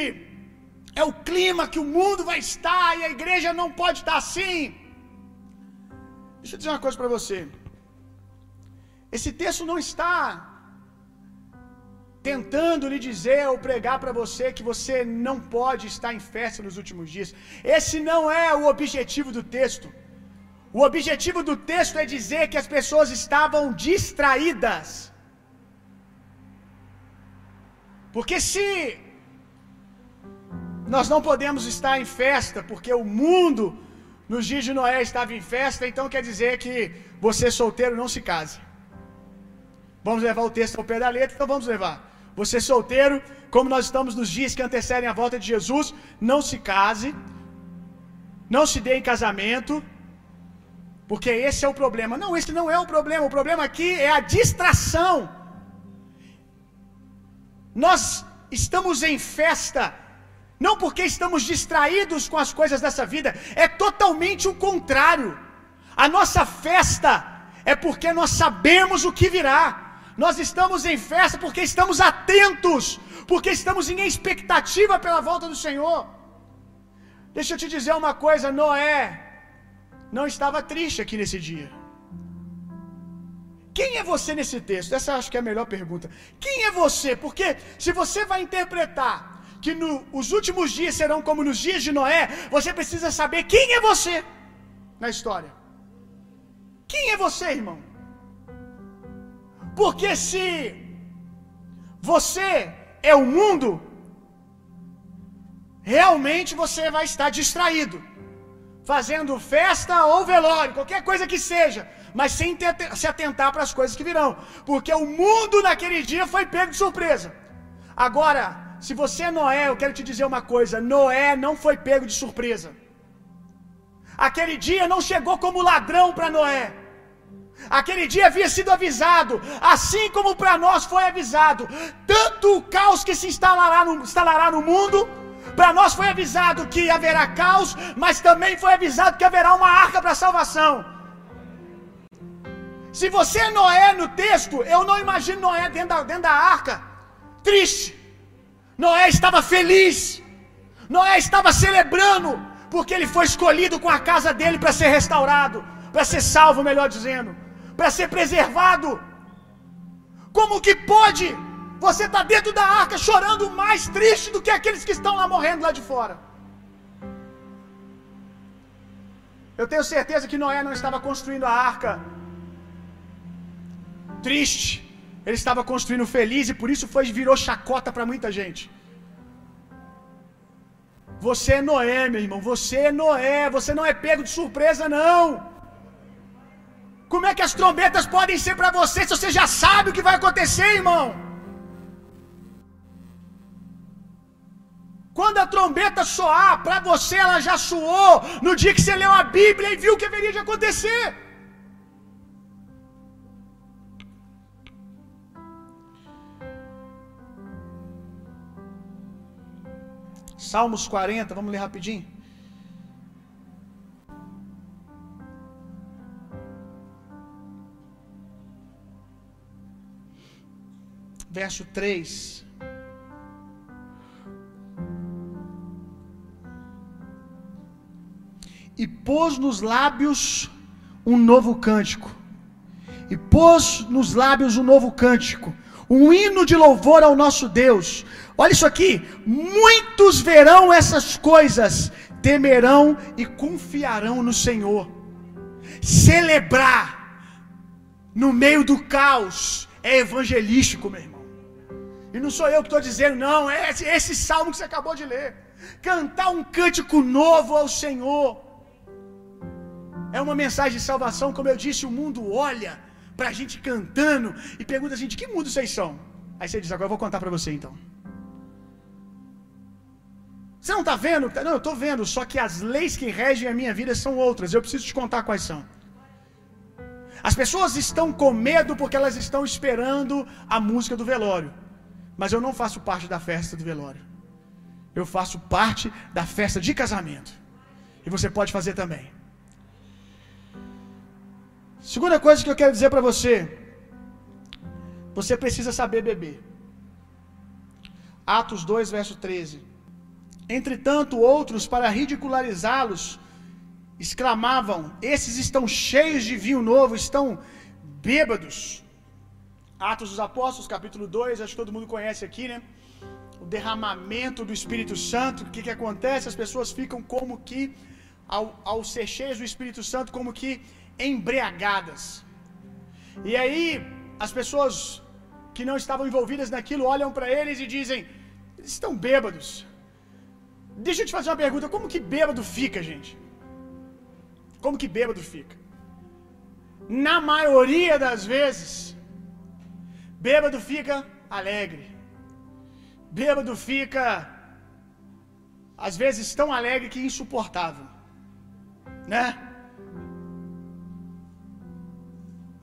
é o clima que o mundo vai estar e a igreja não pode estar assim. Deixa eu dizer uma coisa para você. Esse texto não está tentando lhe dizer ou pregar para você que você não pode estar em festa nos últimos dias. Esse não é o objetivo do texto. O objetivo do texto é dizer que as pessoas estavam distraídas. Porque se nós não podemos estar em festa, porque o mundo nos dias de Noé estava em festa, então quer dizer que você solteiro não se case. Vamos levar o texto ao pé da letra, então vamos levar. Você solteiro, como nós estamos nos dias que antecedem a volta de Jesus, não se case, não se dê em casamento, porque esse é o problema. Não, esse não é o problema. O problema aqui é a distração. Nós estamos em festa, não porque estamos distraídos com as coisas dessa vida, é totalmente o contrário. A nossa festa é porque nós sabemos o que virá. Nós estamos em festa porque estamos atentos, porque estamos em expectativa pela volta do Senhor. Deixa eu te dizer uma coisa: Noé não estava triste aqui nesse dia. Quem é você nesse texto? Essa acho que é a melhor pergunta. Quem é você? Porque se você vai interpretar que os últimos dias serão como nos dias de Noé, você precisa saber quem é você na história. Quem é você, irmão? Porque se você é o mundo, realmente você vai estar distraído, fazendo festa ou velório, qualquer coisa que seja, mas sem se atentar para as coisas que virão, porque o mundo naquele dia foi pego de surpresa. Agora, se você é Noé, eu quero te dizer uma coisa: Noé não foi pego de surpresa. Aquele dia não chegou como ladrão para Noé. Aquele dia havia sido avisado, assim como para nós foi avisado. Tanto o caos que se instalará no, instalará no mundo, para nós foi avisado que haverá caos, mas também foi avisado que haverá uma arca para salvação. Se você é Noé no texto, eu não imagino Noé dentro da, dentro da arca, triste. Noé estava feliz. Noé estava celebrando, porque ele foi escolhido com a casa dele para ser restaurado, para ser salvo, melhor dizendo para ser preservado. Como que pode você estar tá dentro da arca chorando mais triste do que aqueles que estão lá morrendo lá de fora? Eu tenho certeza que Noé não estava construindo a arca triste. Ele estava construindo feliz e por isso foi virou chacota para muita gente. Você é Noé, meu irmão. Você é Noé. Você não é pego de surpresa, não. Como é que as trombetas podem ser para você se você já sabe o que vai acontecer, irmão? Quando a trombeta soar, para você ela já soou no dia que você leu a Bíblia e viu o que haveria de acontecer. Salmos 40, vamos ler rapidinho. verso 3. E pôs nos lábios um novo cântico. E pôs nos lábios um novo cântico, um hino de louvor ao nosso Deus. Olha isso aqui: muitos verão essas coisas, temerão e confiarão no Senhor. Celebrar no meio do caos é evangelístico, meu irmão. E não sou eu que estou dizendo, não, é esse, esse salmo que você acabou de ler. Cantar um cântico novo ao Senhor. É uma mensagem de salvação, como eu disse, o mundo olha para a gente cantando e pergunta assim: de que mundo vocês são? Aí você diz: Agora eu vou contar para você então. Você não está vendo? Não, eu estou vendo, só que as leis que regem a minha vida são outras. Eu preciso te contar quais são. As pessoas estão com medo porque elas estão esperando a música do velório. Mas eu não faço parte da festa do velório. Eu faço parte da festa de casamento. E você pode fazer também. Segunda coisa que eu quero dizer para você: você precisa saber beber. Atos 2, verso 13. Entretanto, outros, para ridicularizá-los, exclamavam: Esses estão cheios de vinho novo, estão bêbados. Atos dos Apóstolos, capítulo 2, acho que todo mundo conhece aqui, né? O derramamento do Espírito Santo, o que, que acontece? As pessoas ficam como que, ao, ao ser cheias do Espírito Santo, como que embriagadas. E aí, as pessoas que não estavam envolvidas naquilo olham para eles e dizem: eles estão bêbados. Deixa eu te fazer uma pergunta: como que bêbado fica, gente? Como que bêbado fica? Na maioria das vezes, bêbado fica alegre. Bêbado fica, às vezes, tão alegre que insuportável, né?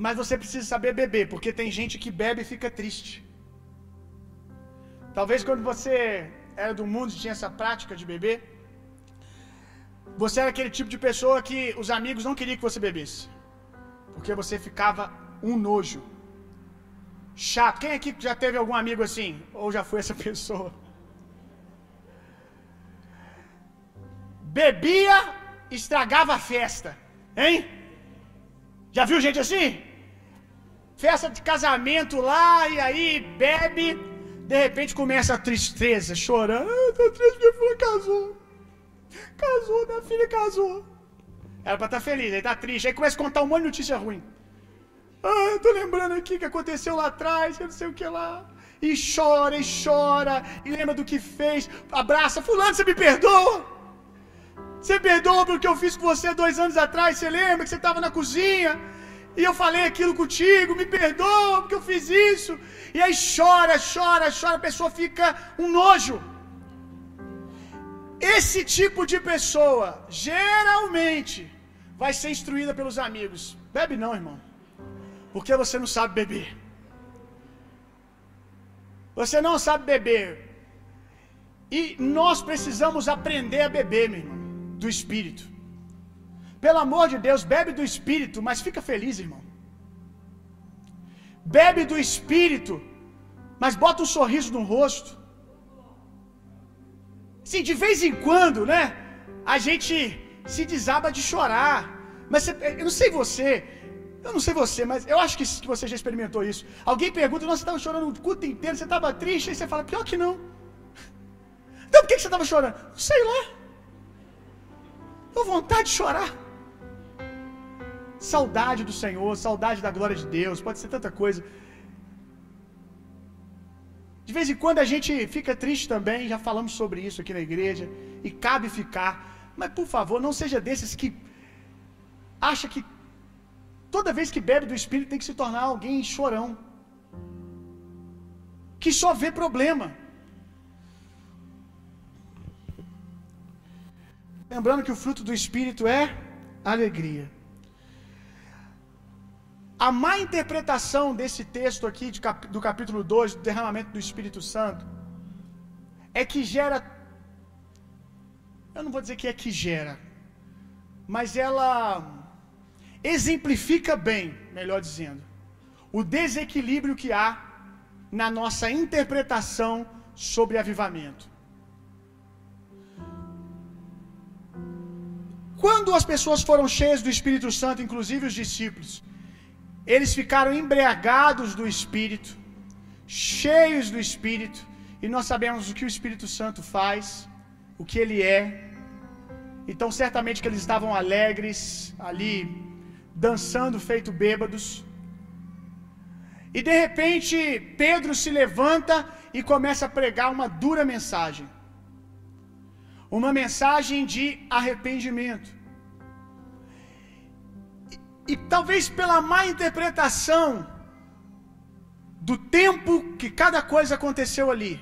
Mas você precisa saber beber, porque tem gente que bebe e fica triste. Talvez quando você era do mundo e tinha essa prática de beber, você era aquele tipo de pessoa que os amigos não queriam que você bebesse. Porque você ficava um nojo. Chato. Quem aqui já teve algum amigo assim? Ou já foi essa pessoa? Bebia, estragava a festa. Hein? Já viu gente assim? Festa de casamento lá, e aí bebe, de repente começa a tristeza, chorando. Ah, tô triste porque fulano casou. Casou, minha filha casou. Era pra estar tá feliz, aí tá triste. Aí começa a contar um monte de notícia ruim. Ah, eu tô lembrando aqui que aconteceu lá atrás, eu não sei o que lá. E chora, e chora, e lembra do que fez. Abraça, fulano, você me perdoa? Você perdoa pelo que eu fiz com você dois anos atrás? Você lembra que você estava na cozinha? E eu falei aquilo contigo, me perdoa porque eu fiz isso. E aí chora, chora, chora, a pessoa fica um nojo. Esse tipo de pessoa, geralmente, vai ser instruída pelos amigos. Bebe não, irmão. Porque você não sabe beber. Você não sabe beber. E nós precisamos aprender a beber, meu irmão do Espírito. Pelo amor de Deus, bebe do Espírito, mas fica feliz, irmão. Bebe do Espírito, mas bota um sorriso no rosto. Sim, de vez em quando, né? A gente se desaba de chorar. Mas eu não sei você, eu não sei você, mas eu acho que, você já experimentou isso. Alguém pergunta, nossa, você estava chorando o culto inteiro, você estava triste, aí você fala, pior que não. Então por que você estava chorando? Sei lá. Deu vontade de chorar. Saudade do Senhor, saudade da glória de Deus, pode ser tanta coisa. De vez em quando a gente fica triste também, já falamos sobre isso aqui na igreja, e cabe ficar. Mas por favor, não seja desses que acha que toda vez que bebe do Espírito tem que se tornar alguém chorão, que só vê problema. Lembrando que o fruto do Espírito é alegria. A má interpretação desse texto aqui do capítulo 2, do derramamento do Espírito Santo, é que gera. Eu não vou dizer que é que gera, mas ela exemplifica bem, melhor dizendo, o desequilíbrio que há na nossa interpretação sobre avivamento. Quando as pessoas foram cheias do Espírito Santo, inclusive os discípulos, eles ficaram embriagados do Espírito, cheios do Espírito, e nós sabemos o que o Espírito Santo faz, o que ele é. Então, certamente que eles estavam alegres ali, dançando feito bêbados. E de repente, Pedro se levanta e começa a pregar uma dura mensagem uma mensagem de arrependimento. E, talvez pela má interpretação do tempo que cada coisa aconteceu ali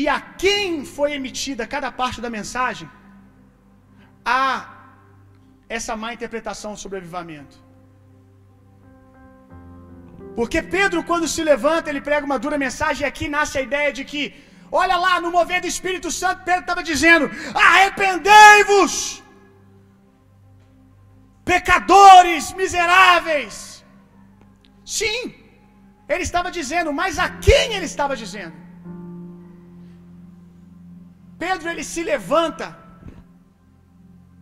e a quem foi emitida cada parte da mensagem, há essa má interpretação sobre avivamento. Porque Pedro, quando se levanta, ele prega uma dura mensagem, e aqui nasce a ideia de que, olha lá, no mover do Espírito Santo, Pedro estava dizendo: arrependei-vos, pecadores miseráveis. Sim, ele estava dizendo, mas a quem ele estava dizendo? Pedro ele se levanta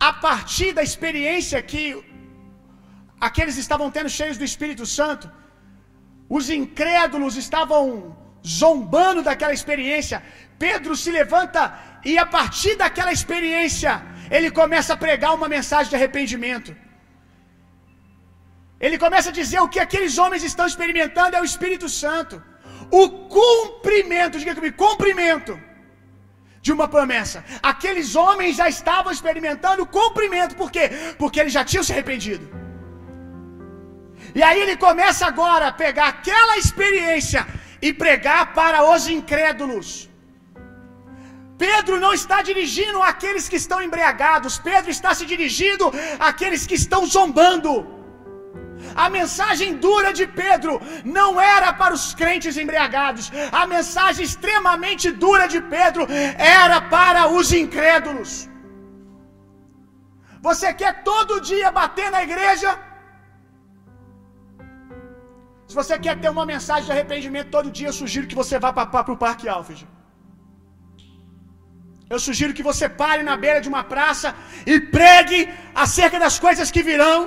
a partir da experiência que aqueles estavam tendo cheios do Espírito Santo. Os incrédulos estavam zombando daquela experiência. Pedro se levanta e a partir daquela experiência, ele começa a pregar uma mensagem de arrependimento. Ele começa a dizer o que aqueles homens estão experimentando é o Espírito Santo. O cumprimento, diga comigo, cumprimento de uma promessa. Aqueles homens já estavam experimentando o cumprimento, por quê? Porque eles já tinham se arrependido. E aí ele começa agora a pegar aquela experiência e pregar para os incrédulos. Pedro não está dirigindo àqueles que estão embriagados, Pedro está se dirigindo àqueles que estão zombando. A mensagem dura de Pedro não era para os crentes embriagados, a mensagem extremamente dura de Pedro era para os incrédulos. Você quer todo dia bater na igreja? Se você quer ter uma mensagem de arrependimento todo dia, eu sugiro que você vá para o Parque Alfred. Eu sugiro que você pare na beira de uma praça e pregue acerca das coisas que virão.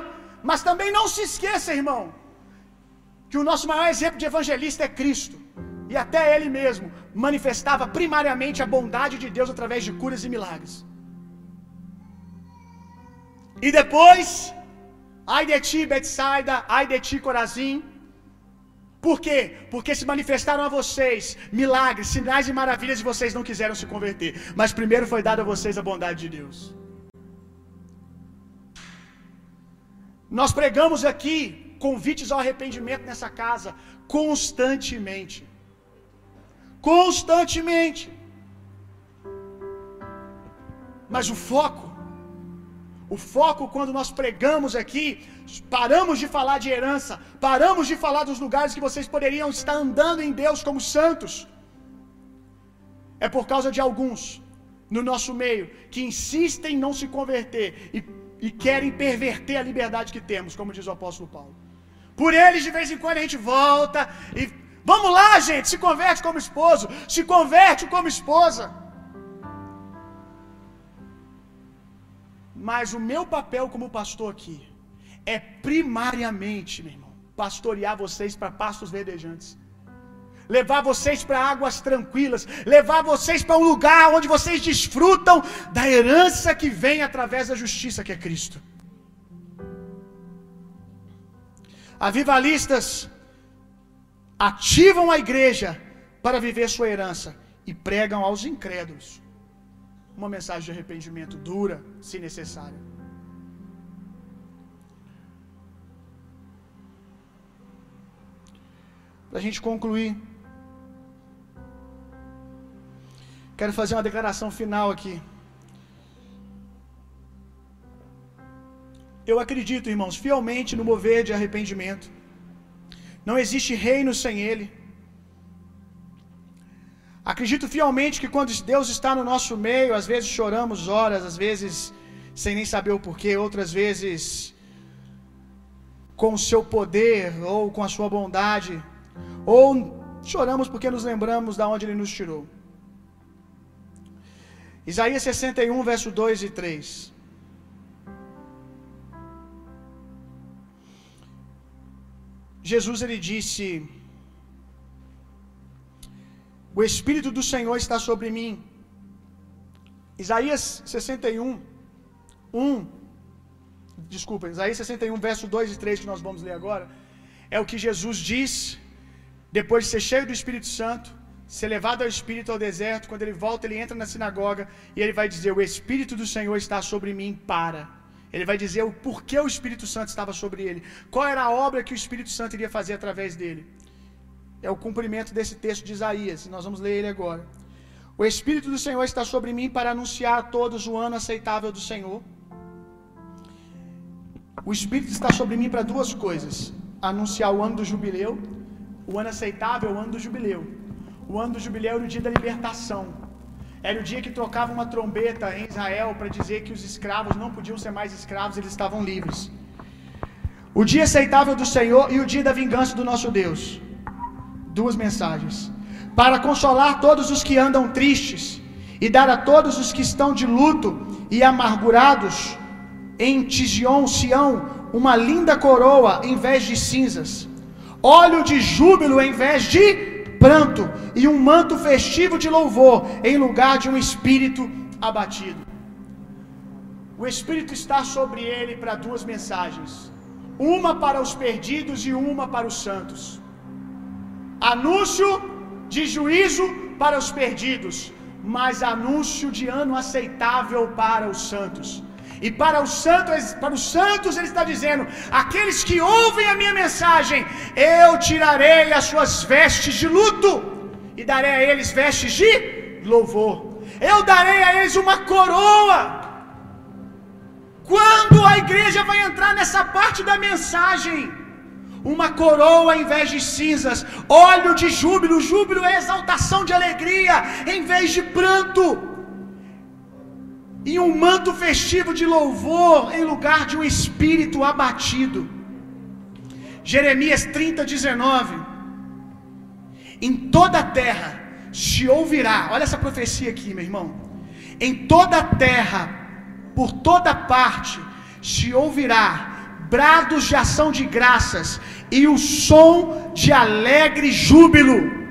Mas também não se esqueça, irmão, que o nosso maior exemplo de evangelista é Cristo. E até ele mesmo manifestava primariamente a bondade de Deus através de curas e milagres. E depois, ai de ti, Betsaida, ai de ti, Corazim. Por quê? Porque se manifestaram a vocês milagres, sinais e maravilhas e vocês não quiseram se converter. Mas primeiro foi dada a vocês a bondade de Deus. Nós pregamos aqui convites ao arrependimento nessa casa constantemente. Constantemente. Mas o foco, o foco quando nós pregamos aqui, paramos de falar de herança, paramos de falar dos lugares que vocês poderiam estar andando em Deus como santos. É por causa de alguns no nosso meio que insistem em não se converter e e querem perverter a liberdade que temos, como diz o apóstolo Paulo. Por eles, de vez em quando, a gente volta e. Vamos lá, gente, se converte como esposo, se converte como esposa. Mas o meu papel como pastor aqui é primariamente, meu irmão, pastorear vocês para pastos verdejantes levar vocês para águas tranquilas, levar vocês para um lugar onde vocês desfrutam da herança que vem através da justiça que é Cristo. Avivalistas ativam a igreja para viver sua herança e pregam aos incrédulos uma mensagem de arrependimento dura, se necessário. Para a gente concluir, Quero fazer uma declaração final aqui. Eu acredito, irmãos, fielmente no mover de arrependimento. Não existe reino sem ele. Acredito fielmente que quando Deus está no nosso meio, às vezes choramos horas, às vezes sem nem saber o porquê, outras vezes com o seu poder ou com a sua bondade, ou choramos porque nos lembramos da onde ele nos tirou. Isaías 61, verso 2 e 3. Jesus ele disse: O Espírito do Senhor está sobre mim. Isaías 61, 1. Desculpa, Isaías 61, verso 2 e 3 que nós vamos ler agora. É o que Jesus diz depois de ser cheio do Espírito Santo ser levado ao Espírito ao deserto, quando ele volta, ele entra na sinagoga e ele vai dizer: O Espírito do Senhor está sobre mim para. Ele vai dizer o porquê o Espírito Santo estava sobre ele, qual era a obra que o Espírito Santo iria fazer através dele. é o cumprimento desse texto de Isaías. Nós vamos ler ele agora. O Espírito do Senhor está sobre mim para anunciar a todos o ano aceitável do Senhor. O Espírito está sobre mim para duas coisas: anunciar o ano do jubileu, o ano aceitável, o ano do jubileu. O ano do jubileu era o dia da libertação. Era o dia que tocava uma trombeta em Israel para dizer que os escravos não podiam ser mais escravos, eles estavam livres. O dia aceitável do Senhor e o dia da vingança do nosso Deus. Duas mensagens. Para consolar todos os que andam tristes e dar a todos os que estão de luto e amargurados em Tigion, Sião, uma linda coroa em vez de cinzas, óleo de júbilo em vez de pranto, e um manto festivo de louvor em lugar de um espírito abatido. O Espírito está sobre ele para duas mensagens: uma para os perdidos e uma para os santos. Anúncio de juízo para os perdidos, mas anúncio de ano aceitável para os santos. E para os santos, para os santos ele está dizendo: aqueles que ouvem a minha mensagem, eu tirarei as suas vestes de luto e darei a eles vestes de louvor. Eu darei a eles uma coroa. Quando a igreja vai entrar nessa parte da mensagem, uma coroa em vez de cinzas, óleo de júbilo, júbilo é exaltação de alegria em vez de pranto e um manto festivo de louvor em lugar de um espírito abatido. Jeremias 30, 19. Em toda a terra se ouvirá, olha essa profecia aqui, meu irmão. Em toda a terra, por toda parte, se ouvirá brados de ação de graças e o som de alegre júbilo.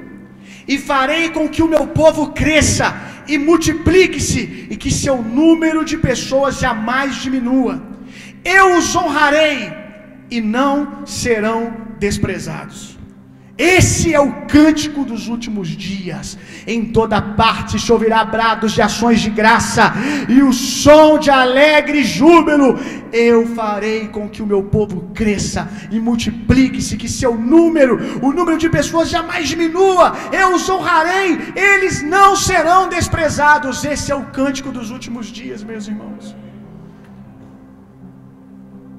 E farei com que o meu povo cresça e multiplique-se, e que seu número de pessoas jamais diminua. Eu os honrarei e não serão desprezados. Esse é o cântico dos últimos dias. Em toda parte se ouvirá brados de ações de graça e o som de alegre júbilo. Eu farei com que o meu povo cresça e multiplique-se, que seu número, o número de pessoas jamais diminua. Eu os honrarei, eles não serão desprezados. Esse é o cântico dos últimos dias, meus irmãos.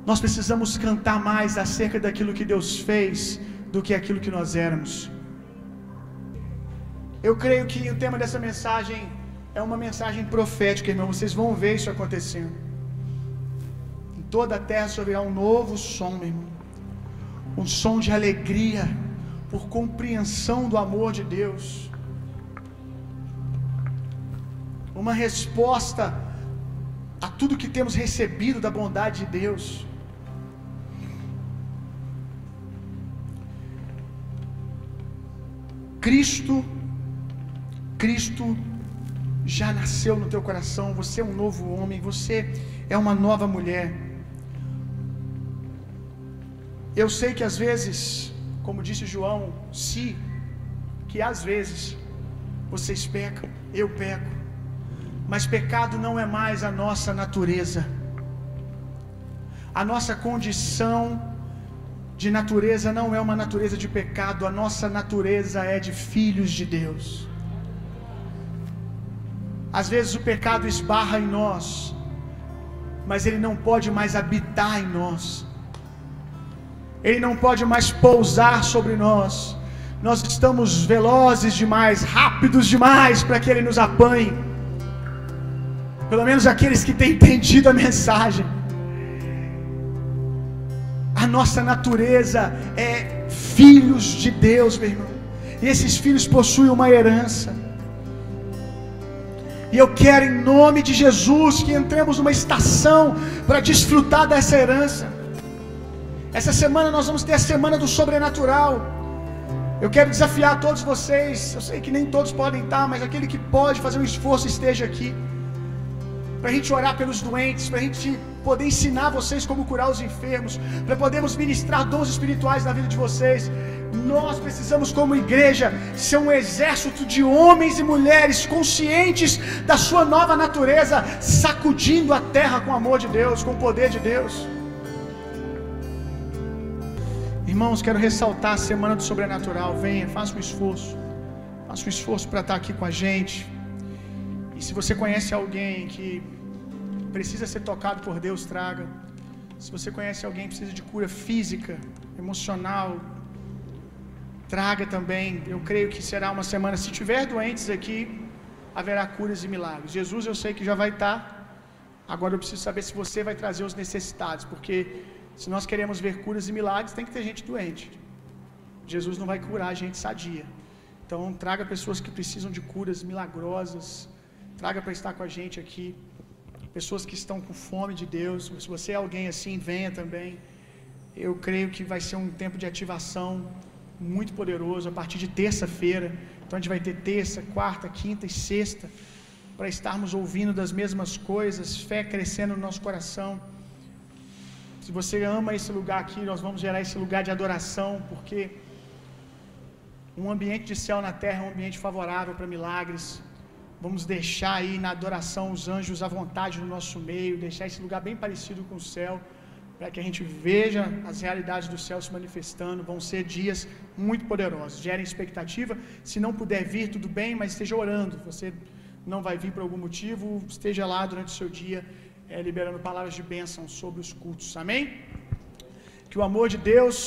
Nós precisamos cantar mais acerca daquilo que Deus fez do que aquilo que nós éramos. Eu creio que o tema dessa mensagem é uma mensagem profética, irmão. Vocês vão ver isso acontecendo. Em toda a terra se ouvirá um novo som, meu irmão. Um som de alegria por compreensão do amor de Deus. Uma resposta a tudo que temos recebido da bondade de Deus. Cristo, Cristo já nasceu no teu coração, você é um novo homem, você é uma nova mulher. Eu sei que às vezes, como disse João, se, que às vezes vocês pecam, eu peco, mas pecado não é mais a nossa natureza, a nossa condição de natureza não é uma natureza de pecado, a nossa natureza é de filhos de Deus. Às vezes o pecado esbarra em nós, mas ele não pode mais habitar em nós, ele não pode mais pousar sobre nós. Nós estamos velozes demais, rápidos demais para que ele nos apanhe. Pelo menos aqueles que têm entendido a mensagem. A nossa natureza é filhos de Deus, meu irmão. E esses filhos possuem uma herança. E eu quero, em nome de Jesus, que entremos numa estação para desfrutar dessa herança. Essa semana nós vamos ter a semana do sobrenatural. Eu quero desafiar todos vocês. Eu sei que nem todos podem estar, mas aquele que pode fazer um esforço esteja aqui. Para a gente orar pelos doentes, para a gente poder ensinar vocês como curar os enfermos, para podermos ministrar dons espirituais na vida de vocês. Nós precisamos, como igreja, ser um exército de homens e mulheres conscientes da sua nova natureza, sacudindo a terra com o amor de Deus, com o poder de Deus. Irmãos, quero ressaltar a semana do sobrenatural. Venha, faça um esforço. Faça um esforço para estar aqui com a gente. E se você conhece alguém que precisa ser tocado por Deus, traga. Se você conhece alguém que precisa de cura física, emocional, traga também. Eu creio que será uma semana. Se tiver doentes aqui, haverá curas e milagres. Jesus, eu sei que já vai estar. Agora eu preciso saber se você vai trazer os necessitados, porque se nós queremos ver curas e milagres, tem que ter gente doente. Jesus não vai curar a gente sadia. Então, traga pessoas que precisam de curas milagrosas. Traga para estar com a gente aqui. Pessoas que estão com fome de Deus. Se você é alguém assim, venha também. Eu creio que vai ser um tempo de ativação muito poderoso a partir de terça-feira. Então a gente vai ter terça, quarta, quinta e sexta para estarmos ouvindo das mesmas coisas, fé crescendo no nosso coração. Se você ama esse lugar aqui, nós vamos gerar esse lugar de adoração, porque um ambiente de céu na terra é um ambiente favorável para milagres. Vamos deixar aí na adoração os anjos à vontade no nosso meio, deixar esse lugar bem parecido com o céu, para que a gente veja as realidades do céu se manifestando. Vão ser dias muito poderosos. Gerem expectativa. Se não puder vir, tudo bem, mas esteja orando. Você não vai vir por algum motivo, esteja lá durante o seu dia, é, liberando palavras de bênção sobre os cultos. Amém? Que o amor de Deus,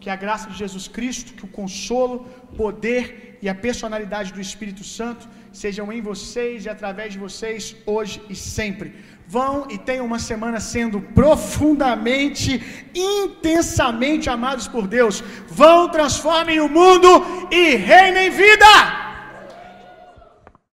que a graça de Jesus Cristo, que o consolo, poder e a personalidade do Espírito Santo sejam em vocês e através de vocês hoje e sempre. Vão e tenham uma semana sendo profundamente, intensamente amados por Deus. Vão, transformem o mundo e reinem vida.